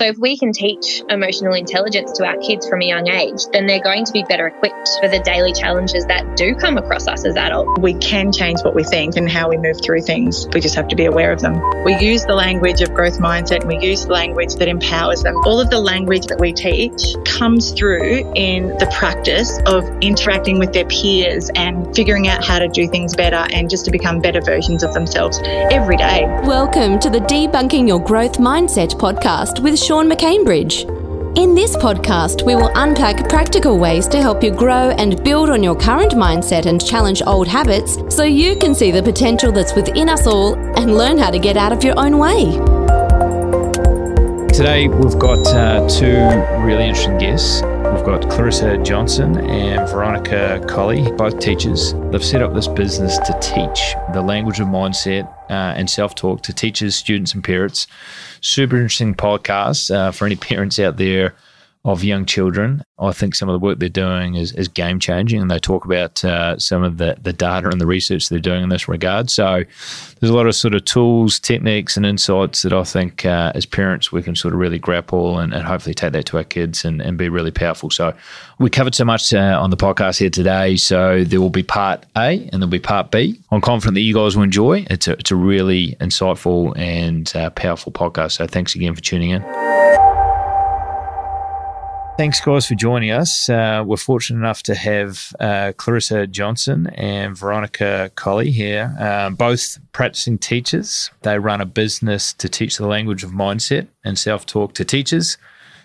So, if we can teach emotional intelligence to our kids from a young age, then they're going to be better equipped for the daily challenges that do come across us as adults. We can change what we think and how we move through things. We just have to be aware of them. We use the language of growth mindset and we use the language that empowers them. All of the language that we teach comes through in the practice of interacting with their peers and figuring out how to do things better and just to become better versions of themselves every day. Welcome to the Debunking Your Growth Mindset podcast with Sean McCambridge. In this podcast, we will unpack practical ways to help you grow and build on your current mindset and challenge old habits so you can see the potential that's within us all and learn how to get out of your own way. Today, we've got uh, two really interesting guests. We've got Clarissa Johnson and Veronica Colley, both teachers. They've set up this business to teach the language of mindset uh, and self talk to teachers, students, and parents. Super interesting podcast uh, for any parents out there of young children. I think some of the work they're doing is, is game changing, and they talk about uh, some of the, the data and the research they're doing in this regard. So there's a lot of sort of tools, techniques, and insights that I think uh, as parents we can sort of really grapple and, and hopefully take that to our kids and, and be really powerful. So we covered so much uh, on the podcast here today. So there will be part A and there'll be part B. I'm confident that you guys will enjoy. It's a, it's a really insightful and uh, powerful podcast. So thanks again for tuning in. Thanks, guys, for joining us. Uh, we're fortunate enough to have uh, Clarissa Johnson and Veronica Colley here, um, both practicing teachers. They run a business to teach the language of mindset and self talk to teachers,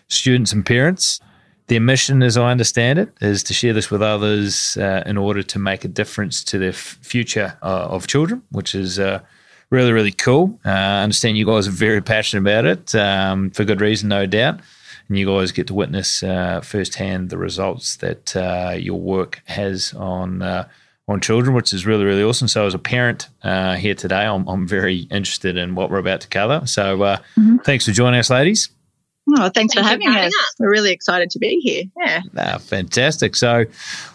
students, and parents. Their mission, as I understand it, is to share this with others uh, in order to make a difference to the f- future uh, of children, which is uh, really, really cool. Uh, I understand you guys are very passionate about it um, for good reason, no doubt and you guys get to witness uh, firsthand the results that uh, your work has on uh, on children, which is really really awesome. So as a parent uh, here today, I'm, I'm very interested in what we're about to cover. So uh, mm-hmm. thanks for joining us, ladies. Oh, thanks, for, having, having us. us. We're really excited to be here. Yeah. Ah, fantastic. So,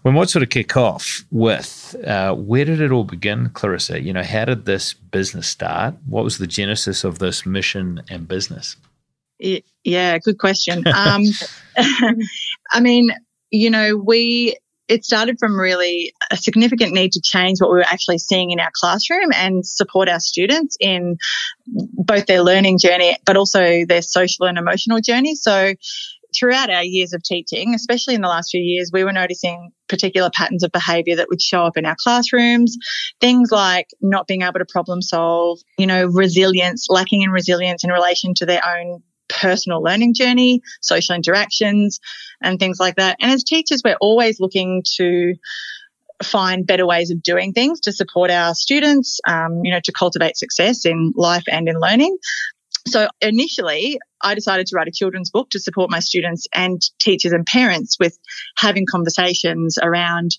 we might sort of kick off with uh, where did it all begin, Clarissa? You know, how did this business start? What was the genesis of this mission and business? Yeah, good question. Um, I mean, you know, we it started from really a significant need to change what we were actually seeing in our classroom and support our students in both their learning journey, but also their social and emotional journey. So, throughout our years of teaching, especially in the last few years, we were noticing particular patterns of behavior that would show up in our classrooms. Things like not being able to problem solve, you know, resilience, lacking in resilience in relation to their own personal learning journey, social interactions, and things like that. And as teachers, we're always looking to find better ways of doing things to support our students, um, you know, to cultivate success in life and in learning. So initially, I decided to write a children's book to support my students and teachers and parents with having conversations around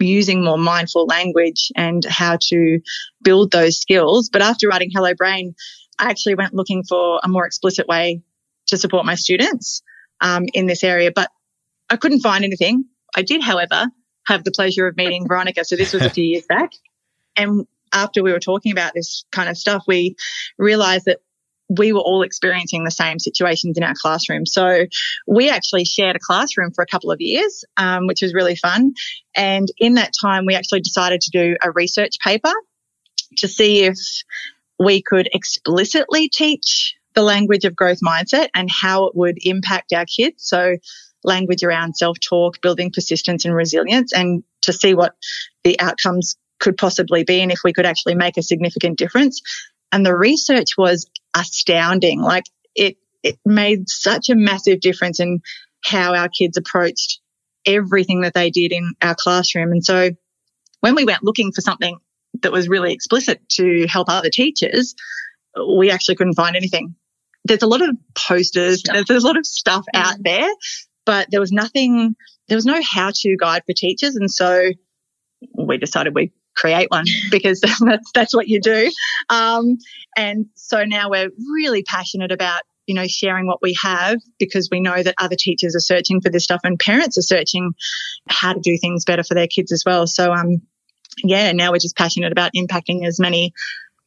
using more mindful language and how to build those skills. But after writing Hello Brain, I actually went looking for a more explicit way to support my students um, in this area, but I couldn't find anything. I did, however, have the pleasure of meeting Veronica. So this was a few years back. And after we were talking about this kind of stuff, we realized that we were all experiencing the same situations in our classroom. So we actually shared a classroom for a couple of years, um, which was really fun. And in that time, we actually decided to do a research paper to see if we could explicitly teach the language of growth mindset and how it would impact our kids. So language around self talk, building persistence and resilience, and to see what the outcomes could possibly be and if we could actually make a significant difference. And the research was astounding. Like it, it made such a massive difference in how our kids approached everything that they did in our classroom. And so when we went looking for something that was really explicit to help other teachers, we actually couldn't find anything there's a lot of posters, there's, there's, a lot of stuff mm. out there, but there was nothing, there was no how to guide for teachers. And so we decided we create one because that's, that's what you do. Um, and so now we're really passionate about, you know, sharing what we have because we know that other teachers are searching for this stuff and parents are searching how to do things better for their kids as well. So, um, yeah, now we're just passionate about impacting as many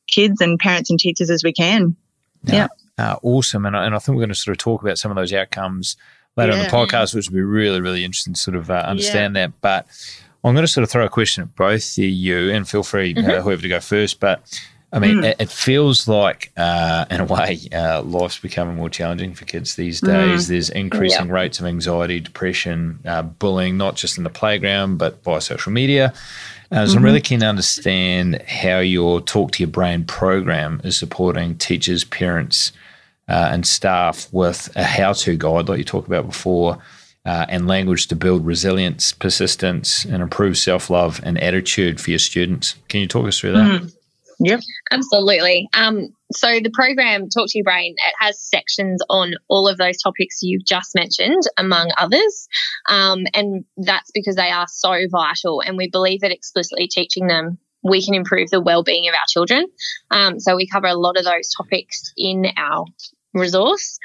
kids and parents and teachers as we can. Yeah. yeah. Uh, awesome. And, and I think we're going to sort of talk about some of those outcomes later yeah. on the podcast, which would be really, really interesting to sort of uh, understand yeah. that. But I'm going to sort of throw a question at both you, and feel free, uh, mm-hmm. uh, whoever to go first. But I mean, mm. it, it, feels like, uh, in a way, uh, life's becoming more challenging for kids these days. Mm. There's increasing yeah. rates of anxiety, depression, uh, bullying, not just in the playground, but by social media. Uh, so mm-hmm. I'm really keen to understand how your Talk to Your Brain program is supporting teachers, parents, uh, and staff with a how-to guide, like you talked about before, uh, and language to build resilience, persistence, and improve self-love and attitude for your students. Can you talk us through that? Mm. Yep. Absolutely. Um, so the program Talk to Your Brain, it has sections on all of those topics you've just mentioned, among others. Um, and that's because they are so vital. And we believe that explicitly teaching them we can improve the well-being of our children. Um, so we cover a lot of those topics in our resource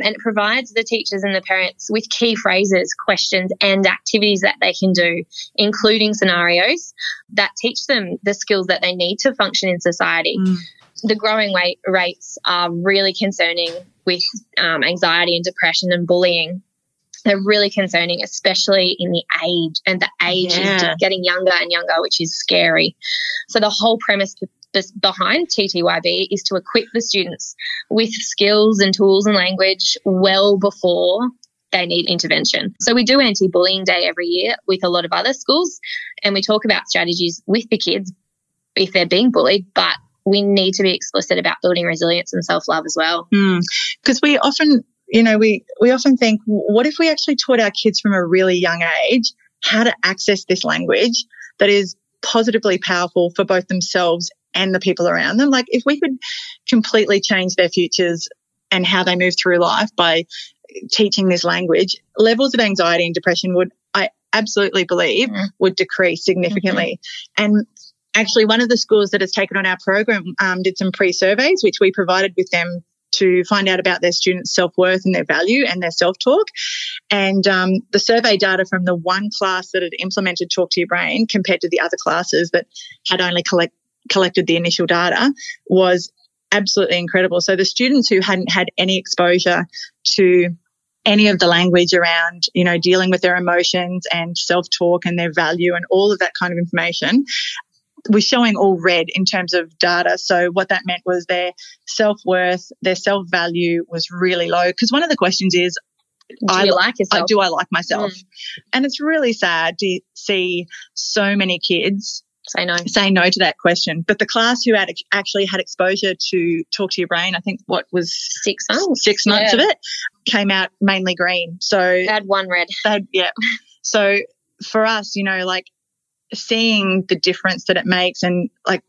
and it provides the teachers and the parents with key phrases, questions, and activities that they can do, including scenarios that teach them the skills that they need to function in society. Mm. The growing rate rates are really concerning with um, anxiety and depression and bullying. They're really concerning, especially in the age, and the age yeah. is getting younger and younger, which is scary. So the whole premise behind TTYB is to equip the students with skills and tools and language well before they need intervention. So we do anti-bullying day every year with a lot of other schools and we talk about strategies with the kids if they're being bullied, but we need to be explicit about building resilience and self-love as well. Because mm. we often, you know, we, we often think, what if we actually taught our kids from a really young age how to access this language that is positively powerful for both themselves and the people around them. Like if we could completely change their futures and how they move through life by teaching this language, levels of anxiety and depression would, I absolutely believe, mm. would decrease significantly. Mm-hmm. And actually, one of the schools that has taken on our program um, did some pre surveys, which we provided with them to find out about their students' self worth and their value and their self talk. And um, the survey data from the one class that had implemented Talk to Your Brain compared to the other classes that had only collect, collected the initial data was absolutely incredible. So the students who hadn't had any exposure to any of the language around, you know, dealing with their emotions and self talk and their value and all of that kind of information was showing all red in terms of data. So what that meant was their self worth, their self value was really low. Because one of the questions is, do I, like yourself? do I like myself? Mm. And it's really sad to see so many kids say no. Say no to that question. But the class who had actually had exposure to talk to your brain i think what was six months. six months yeah. of it came out mainly green. So they had one red. had, yeah. So for us you know like seeing the difference that it makes and like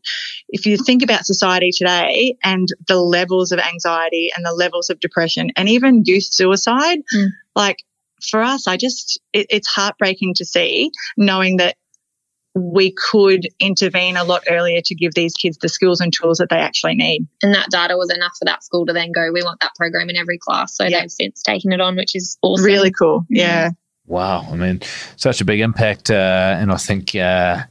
if you think about society today and the levels of anxiety and the levels of depression and even youth suicide mm. like for us i just it, it's heartbreaking to see knowing that we could intervene a lot earlier to give these kids the skills and tools that they actually need. And that data was enough for that school to then go, we want that program in every class. So yeah. they've since taken it on, which is awesome. Really cool. Yeah. Wow. I mean, such a big impact. Uh, and I think, uh,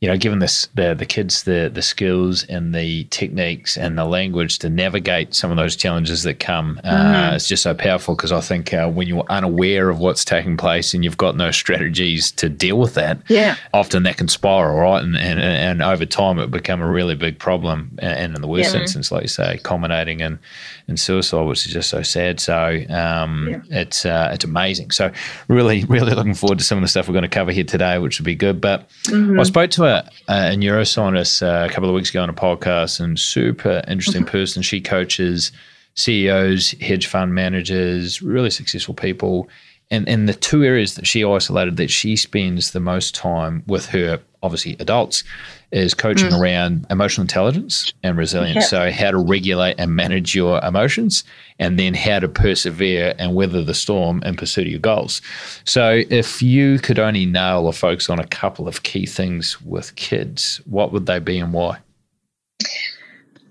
you know, giving this the the kids the the skills and the techniques and the language to navigate some of those challenges that come, uh, mm-hmm. it's just so powerful. Because I think uh, when you're unaware of what's taking place and you've got no strategies to deal with that, yeah, often that can spiral, right? And and, and over time it become a really big problem. And in the worst yeah. instance, like you say, culminating in in suicide, which is just so sad. So um, yeah. it's uh, it's amazing. So really, really looking forward to some of the stuff we're going to cover here today, which would be good. But mm-hmm. I spoke to a, a neuroscientist uh, a couple of weeks ago on a podcast, and super interesting mm-hmm. person. She coaches CEOs, hedge fund managers, really successful people. And, and the two areas that she isolated that she spends the most time with her, obviously adults, is coaching mm. around emotional intelligence and resilience. Yeah. So, how to regulate and manage your emotions, and then how to persevere and weather the storm in pursuit of your goals. So, if you could only nail or focus on a couple of key things with kids, what would they be and why?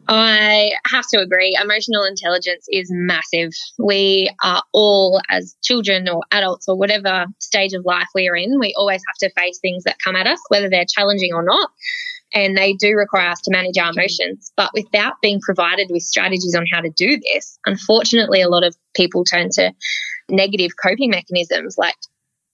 I have to agree. Emotional intelligence is massive. We are all, as children or adults or whatever stage of life we are in, we always have to face things that come at us, whether they're challenging or not. And they do require us to manage our emotions. But without being provided with strategies on how to do this, unfortunately, a lot of people turn to negative coping mechanisms like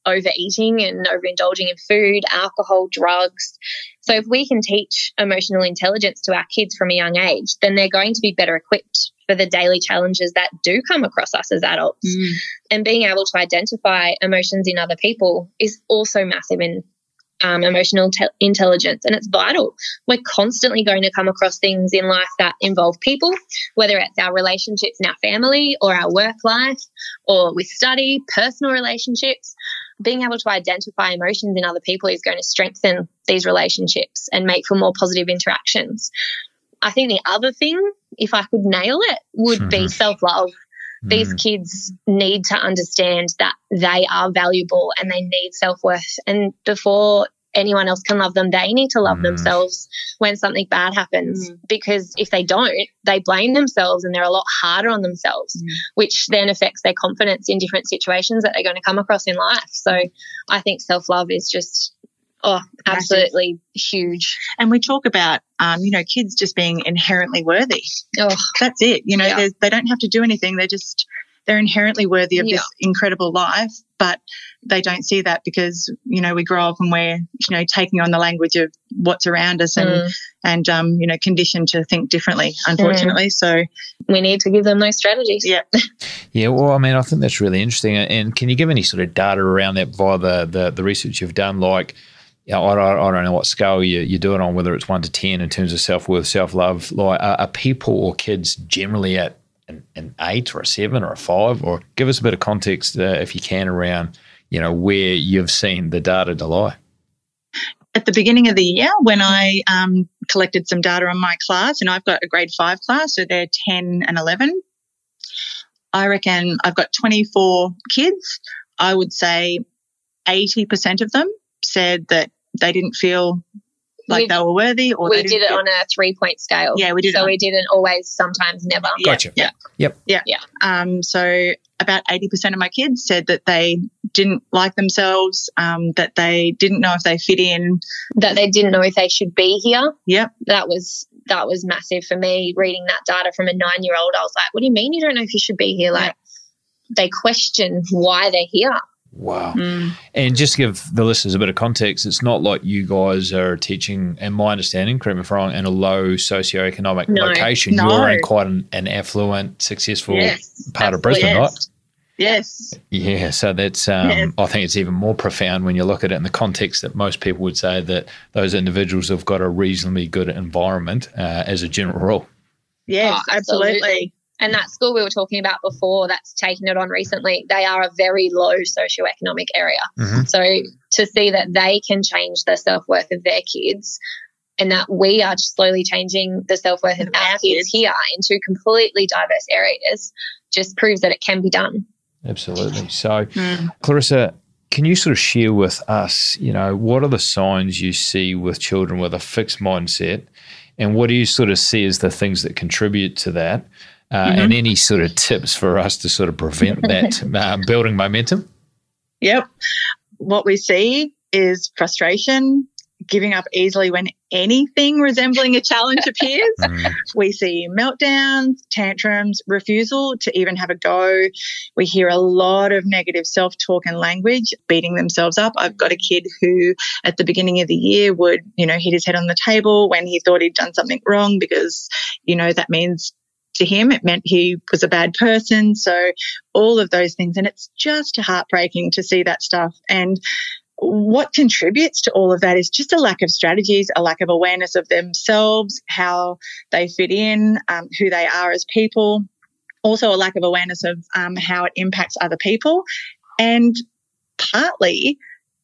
overeating and overindulging in food, alcohol, drugs. So if we can teach emotional intelligence to our kids from a young age, then they're going to be better equipped for the daily challenges that do come across us as adults. Mm. And being able to identify emotions in other people is also massive in um, emotional te- intelligence, and it's vital. We're constantly going to come across things in life that involve people, whether it's our relationships in our family or our work life or with study, personal relationships. Being able to identify emotions in other people is going to strengthen these relationships and make for more positive interactions. I think the other thing, if I could nail it, would be self love. These mm. kids need to understand that they are valuable and they need self worth. And before anyone else can love them, they need to love mm. themselves when something bad happens. Mm. Because if they don't, they blame themselves and they're a lot harder on themselves, mm. which then affects their confidence in different situations that they're going to come across in life. So I think self love is just Oh, absolutely huge. And we talk about, um, you know, kids just being inherently worthy. Oh, that's it. You know, yeah. they don't have to do anything. They just they're inherently worthy of yeah. this incredible life, but they don't see that because you know we grow up and we're you know taking on the language of what's around us and mm. and um, you know conditioned to think differently, unfortunately. Mm. So we need to give them those strategies. Yeah, yeah. Well, I mean, I think that's really interesting. And can you give any sort of data around that via the the, the research you've done, like? Yeah, I, I, I, don't know what scale you, you do it on, whether it's one to 10 in terms of self worth, self love. Like, are, are, people or kids generally at an, an eight or a seven or a five? Or give us a bit of context, uh, if you can, around you know where you've seen the data to lie. At the beginning of the year, when I um, collected some data on my class, and I've got a grade five class, so they're 10 and 11, I reckon I've got 24 kids. I would say 80% of them said that they didn't feel like we, they were worthy or we did it on a three point scale. Yeah we did so we didn't always sometimes never. Gotcha. Yeah. Yep. Yeah. Yeah. Um so about 80% of my kids said that they didn't like themselves um that they didn't know if they fit in. That they didn't know if they should be here. Yep. That was that was massive for me. Reading that data from a nine year old i was like what do you mean you don't know if you should be here? Like yeah. they question why they're here Wow. Mm. And just to give the listeners a bit of context, it's not like you guys are teaching, and my understanding, correct me if I'm wrong, in a low socioeconomic no, location. No. You're in quite an, an affluent, successful yes, part of Brisbane, yes. right? Yes. Yeah, so that's um, yes. I think it's even more profound when you look at it in the context that most people would say that those individuals have got a reasonably good environment uh, as a general rule. Yes, oh, absolutely. absolutely. And that school we were talking about before that's taken it on recently, they are a very low socioeconomic area. Mm-hmm. So to see that they can change the self worth of their kids and that we are slowly changing the self worth of our kids here into completely diverse areas just proves that it can be done. Absolutely. So, mm. Clarissa, can you sort of share with us, you know, what are the signs you see with children with a fixed mindset? And what do you sort of see as the things that contribute to that? Uh, mm-hmm. and any sort of tips for us to sort of prevent that uh, building momentum? Yep. What we see is frustration, giving up easily when anything resembling a challenge appears. Mm. We see meltdowns, tantrums, refusal to even have a go. We hear a lot of negative self talk and language, beating themselves up. I've got a kid who, at the beginning of the year, would, you know, hit his head on the table when he thought he'd done something wrong because, you know, that means to him. It meant he was a bad person. So all of those things. And it's just heartbreaking to see that stuff. And what contributes to all of that is just a lack of strategies, a lack of awareness of themselves, how they fit in, um, who they are as people. Also, a lack of awareness of um, how it impacts other people. And partly,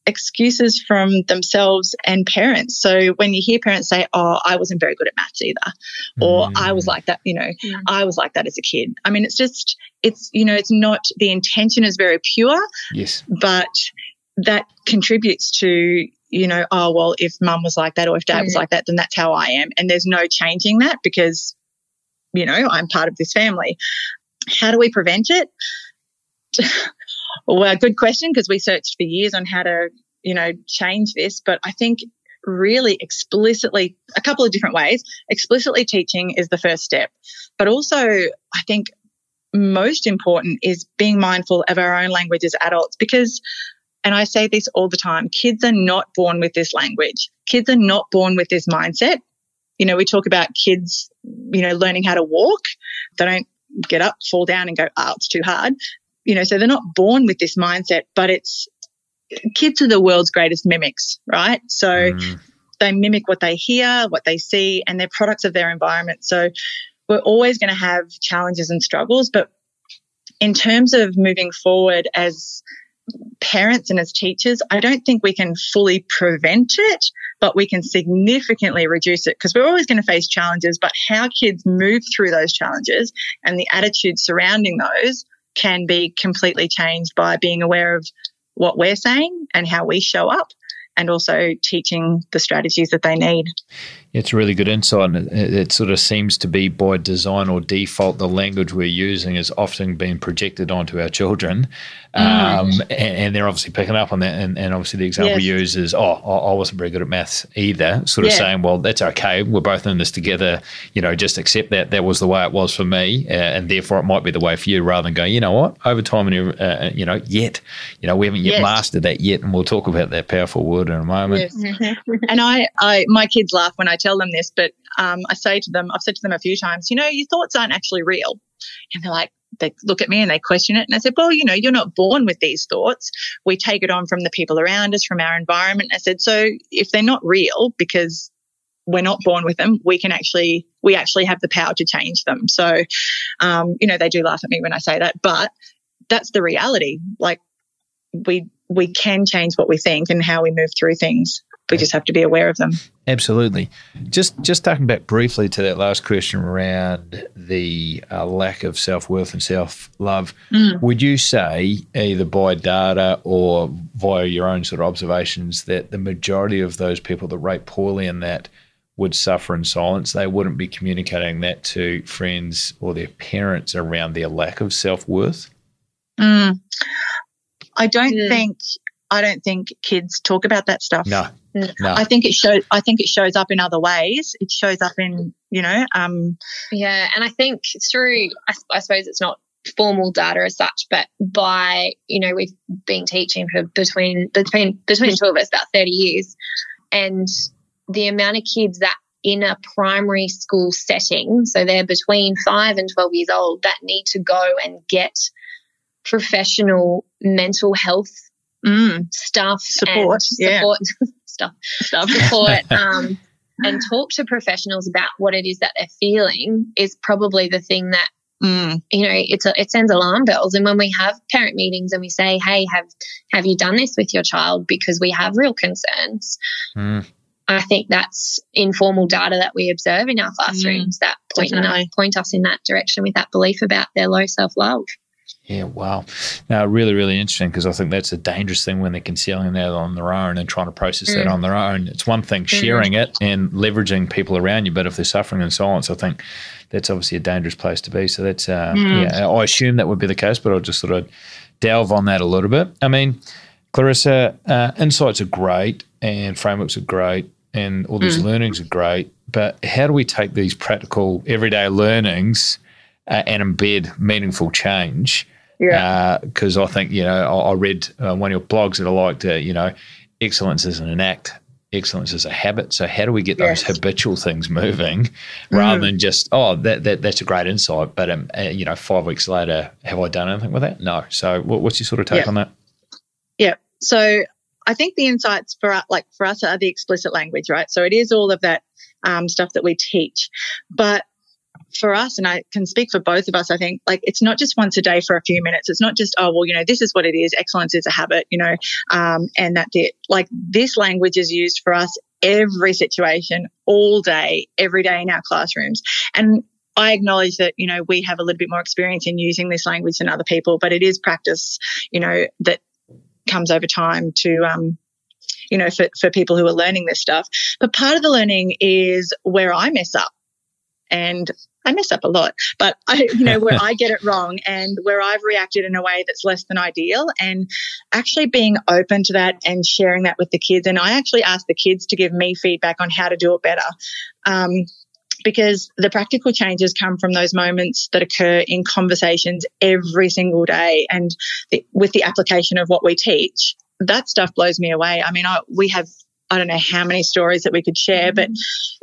excuses from themselves and parents. So when you hear parents say, Oh, I wasn't very good at maths either, or mm. I was like that, you know, mm. I was like that as a kid. I mean, it's just, it's, you know, it's not, the intention is very pure. Yes. But that contributes to, you know, oh, well, if mum was like that or if dad mm. was like that, then that's how I am. And there's no changing that because you know, I'm part of this family. How do we prevent it? Well, good question because we searched for years on how to, you know, change this. But I think really explicitly, a couple of different ways. Explicitly teaching is the first step. But also, I think most important is being mindful of our own language as adults because and I say this all the time kids are not born with this language. Kids are not born with this mindset. You know, we talk about kids, you know, learning how to walk. They don't get up, fall down, and go, oh, it's too hard. You know, so they're not born with this mindset, but it's kids are the world's greatest mimics, right? So mm. they mimic what they hear, what they see, and they're products of their environment. So we're always going to have challenges and struggles, but in terms of moving forward as parents and as teachers, I don't think we can fully prevent it, but we can significantly reduce it because we're always going to face challenges. But how kids move through those challenges and the attitude surrounding those can be completely changed by being aware of what we're saying and how we show up and also teaching the strategies that they need. It's really good insight. It, it, sort of seems to be by design or default the language we're using is often being projected onto our children. Mm. Um, and, and, they're obviously picking up on that. And, and obviously, the example yes. used is, oh, I wasn't very good at maths either. Sort of yeah. saying, well, that's okay. We're both in this together. You know, just accept that that was the way it was for me. Uh, and therefore, it might be the way for you rather than going, you know what, over time, and uh, you know, yet, you know, we haven't yet yes. mastered that yet. And we'll talk about that powerful word in a moment. Yes. and I, I, my kids laugh when I tell them this, but um, I say to them, I've said to them a few times, you know, your thoughts aren't actually real. And they're like, they look at me and they question it. And I said, well, you know, you're not born with these thoughts. We take it on from the people around us, from our environment. I said, so if they're not real because we're not born with them, we can actually, we actually have the power to change them. So, um, you know, they do laugh at me when I say that, but that's the reality. Like we, we can change what we think and how we move through things we just have to be aware of them. Absolutely. Just just talking back briefly to that last question around the uh, lack of self worth and self love, mm. would you say either by data or via your own sort of observations that the majority of those people that rate poorly in that would suffer in silence? They wouldn't be communicating that to friends or their parents around their lack of self worth. Mm. I don't mm. think I don't think kids talk about that stuff. No, no. I think it shows. I think it shows up in other ways. It shows up in you know. Um, yeah, and I think through. I, I suppose it's not formal data as such, but by you know we've been teaching for between between between two of us about thirty years, and the amount of kids that in a primary school setting, so they're between five and twelve years old, that need to go and get professional mental health mm. stuff support, support stuff, stuff support, um, and talk to professionals about what it is that they're feeling is probably the thing that Mm. you know it's a, it sends alarm bells and when we have parent meetings and we say hey have have you done this with your child because we have real concerns mm. i think that's informal data that we observe in our classrooms mm. that point, point us in that direction with that belief about their low self-love yeah, wow. Now, really, really interesting because I think that's a dangerous thing when they're concealing that on their own and trying to process mm. that on their own. It's one thing mm. sharing mm. it and leveraging people around you, but if they're suffering in silence, I think that's obviously a dangerous place to be. So that's, uh, mm. yeah, I assume that would be the case, but I'll just sort of delve on that a little bit. I mean, Clarissa, uh, insights are great and frameworks are great and all these mm. learnings are great, but how do we take these practical everyday learnings uh, and embed meaningful change? Yeah. Because uh, I think, you know, I, I read uh, one of your blogs that I liked, uh, you know, excellence isn't an act, excellence is a habit. So how do we get yes. those habitual things moving mm-hmm. rather than just, oh, that, that that's a great insight. But, um, uh, you know, five weeks later, have I done anything with that? No. So what, what's your sort of take yeah. on that? Yeah. So I think the insights for like for us are the explicit language, right? So it is all of that um, stuff that we teach. But for us, and I can speak for both of us, I think like it's not just once a day for a few minutes. It's not just, oh, well, you know, this is what it is. Excellence is a habit, you know, um, and that's it. Like this language is used for us every situation, all day, every day in our classrooms. And I acknowledge that, you know, we have a little bit more experience in using this language than other people, but it is practice, you know, that comes over time to, um, you know, for, for people who are learning this stuff. But part of the learning is where I mess up. And I mess up a lot, but I, you know, where I get it wrong and where I've reacted in a way that's less than ideal and actually being open to that and sharing that with the kids. And I actually ask the kids to give me feedback on how to do it better. Um, because the practical changes come from those moments that occur in conversations every single day and the, with the application of what we teach that stuff blows me away i mean I, we have I don't know how many stories that we could share, but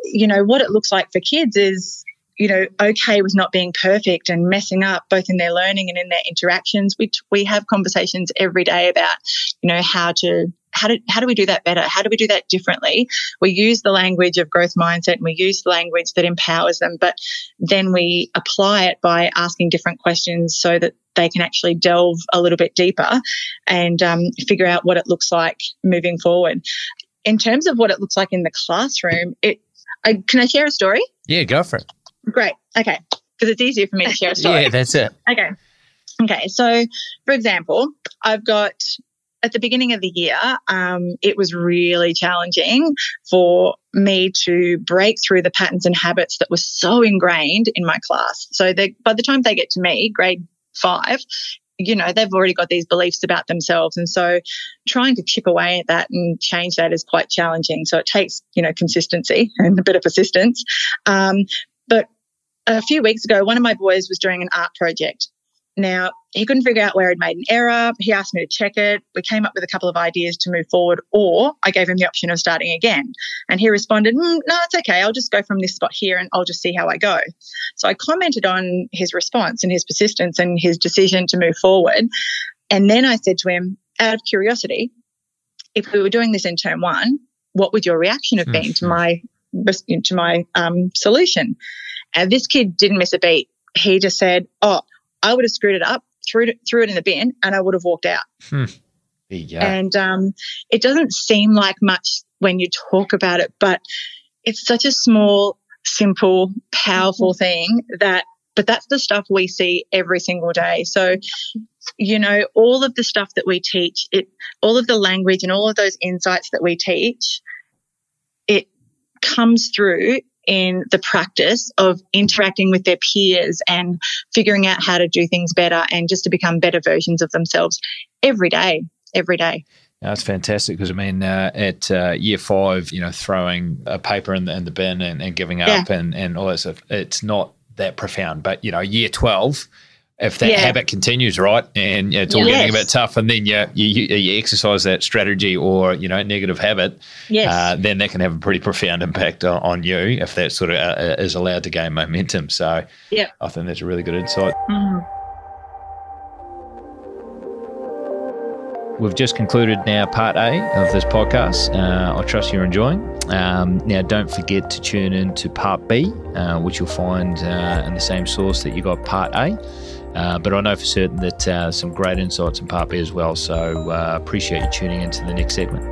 you know, what it looks like for kids is you know, okay with not being perfect and messing up both in their learning and in their interactions. We, we have conversations every day about, you know, how to, how do, how do we do that better? How do we do that differently? We use the language of growth mindset and we use the language that empowers them, but then we apply it by asking different questions so that they can actually delve a little bit deeper and um, figure out what it looks like moving forward. In terms of what it looks like in the classroom, it, I, can I share a story? Yeah, go for it. Great. Okay. Because it's easier for me to share a story. yeah, that's it. Okay. Okay. So, for example, I've got at the beginning of the year, um, it was really challenging for me to break through the patterns and habits that were so ingrained in my class. So, they, by the time they get to me, grade five, you know, they've already got these beliefs about themselves. And so trying to chip away at that and change that is quite challenging. So it takes, you know, consistency and a bit of persistence. Um, but a few weeks ago, one of my boys was doing an art project. Now, he couldn't figure out where he'd made an error. He asked me to check it. We came up with a couple of ideas to move forward, or I gave him the option of starting again. And he responded, mm, No, it's okay. I'll just go from this spot here and I'll just see how I go. So I commented on his response and his persistence and his decision to move forward. And then I said to him, out of curiosity, if we were doing this in term one, what would your reaction have been mm-hmm. to my to my um, solution? And this kid didn't miss a beat. He just said, "Oh, I would have screwed it up, threw it, threw it in the bin, and I would have walked out." Hmm. And um, it doesn't seem like much when you talk about it, but it's such a small, simple, powerful mm-hmm. thing that. But that's the stuff we see every single day. So, you know, all of the stuff that we teach, it, all of the language and all of those insights that we teach, it comes through in the practice of interacting with their peers and figuring out how to do things better and just to become better versions of themselves every day, every day. That's fantastic because I mean, uh, at uh, year five, you know, throwing a paper in the, in the bin and, and giving up yeah. and, and all that stuff, it's not that profound. But, you know, year 12, if that yeah. habit continues, right, and it's all yes. getting a bit tough, and then you, you, you exercise that strategy or you know negative habit, yes. uh, then that can have a pretty profound impact on, on you if that sort of uh, is allowed to gain momentum. So, yeah, I think that's a really good insight. Mm. We've just concluded now part A of this podcast. Uh, I trust you're enjoying. Um, now, don't forget to tune in to part B, uh, which you'll find uh, in the same source that you got part A. Uh, but I know for certain that uh, some great insights in Part B as well. So uh, appreciate you tuning into the next segment.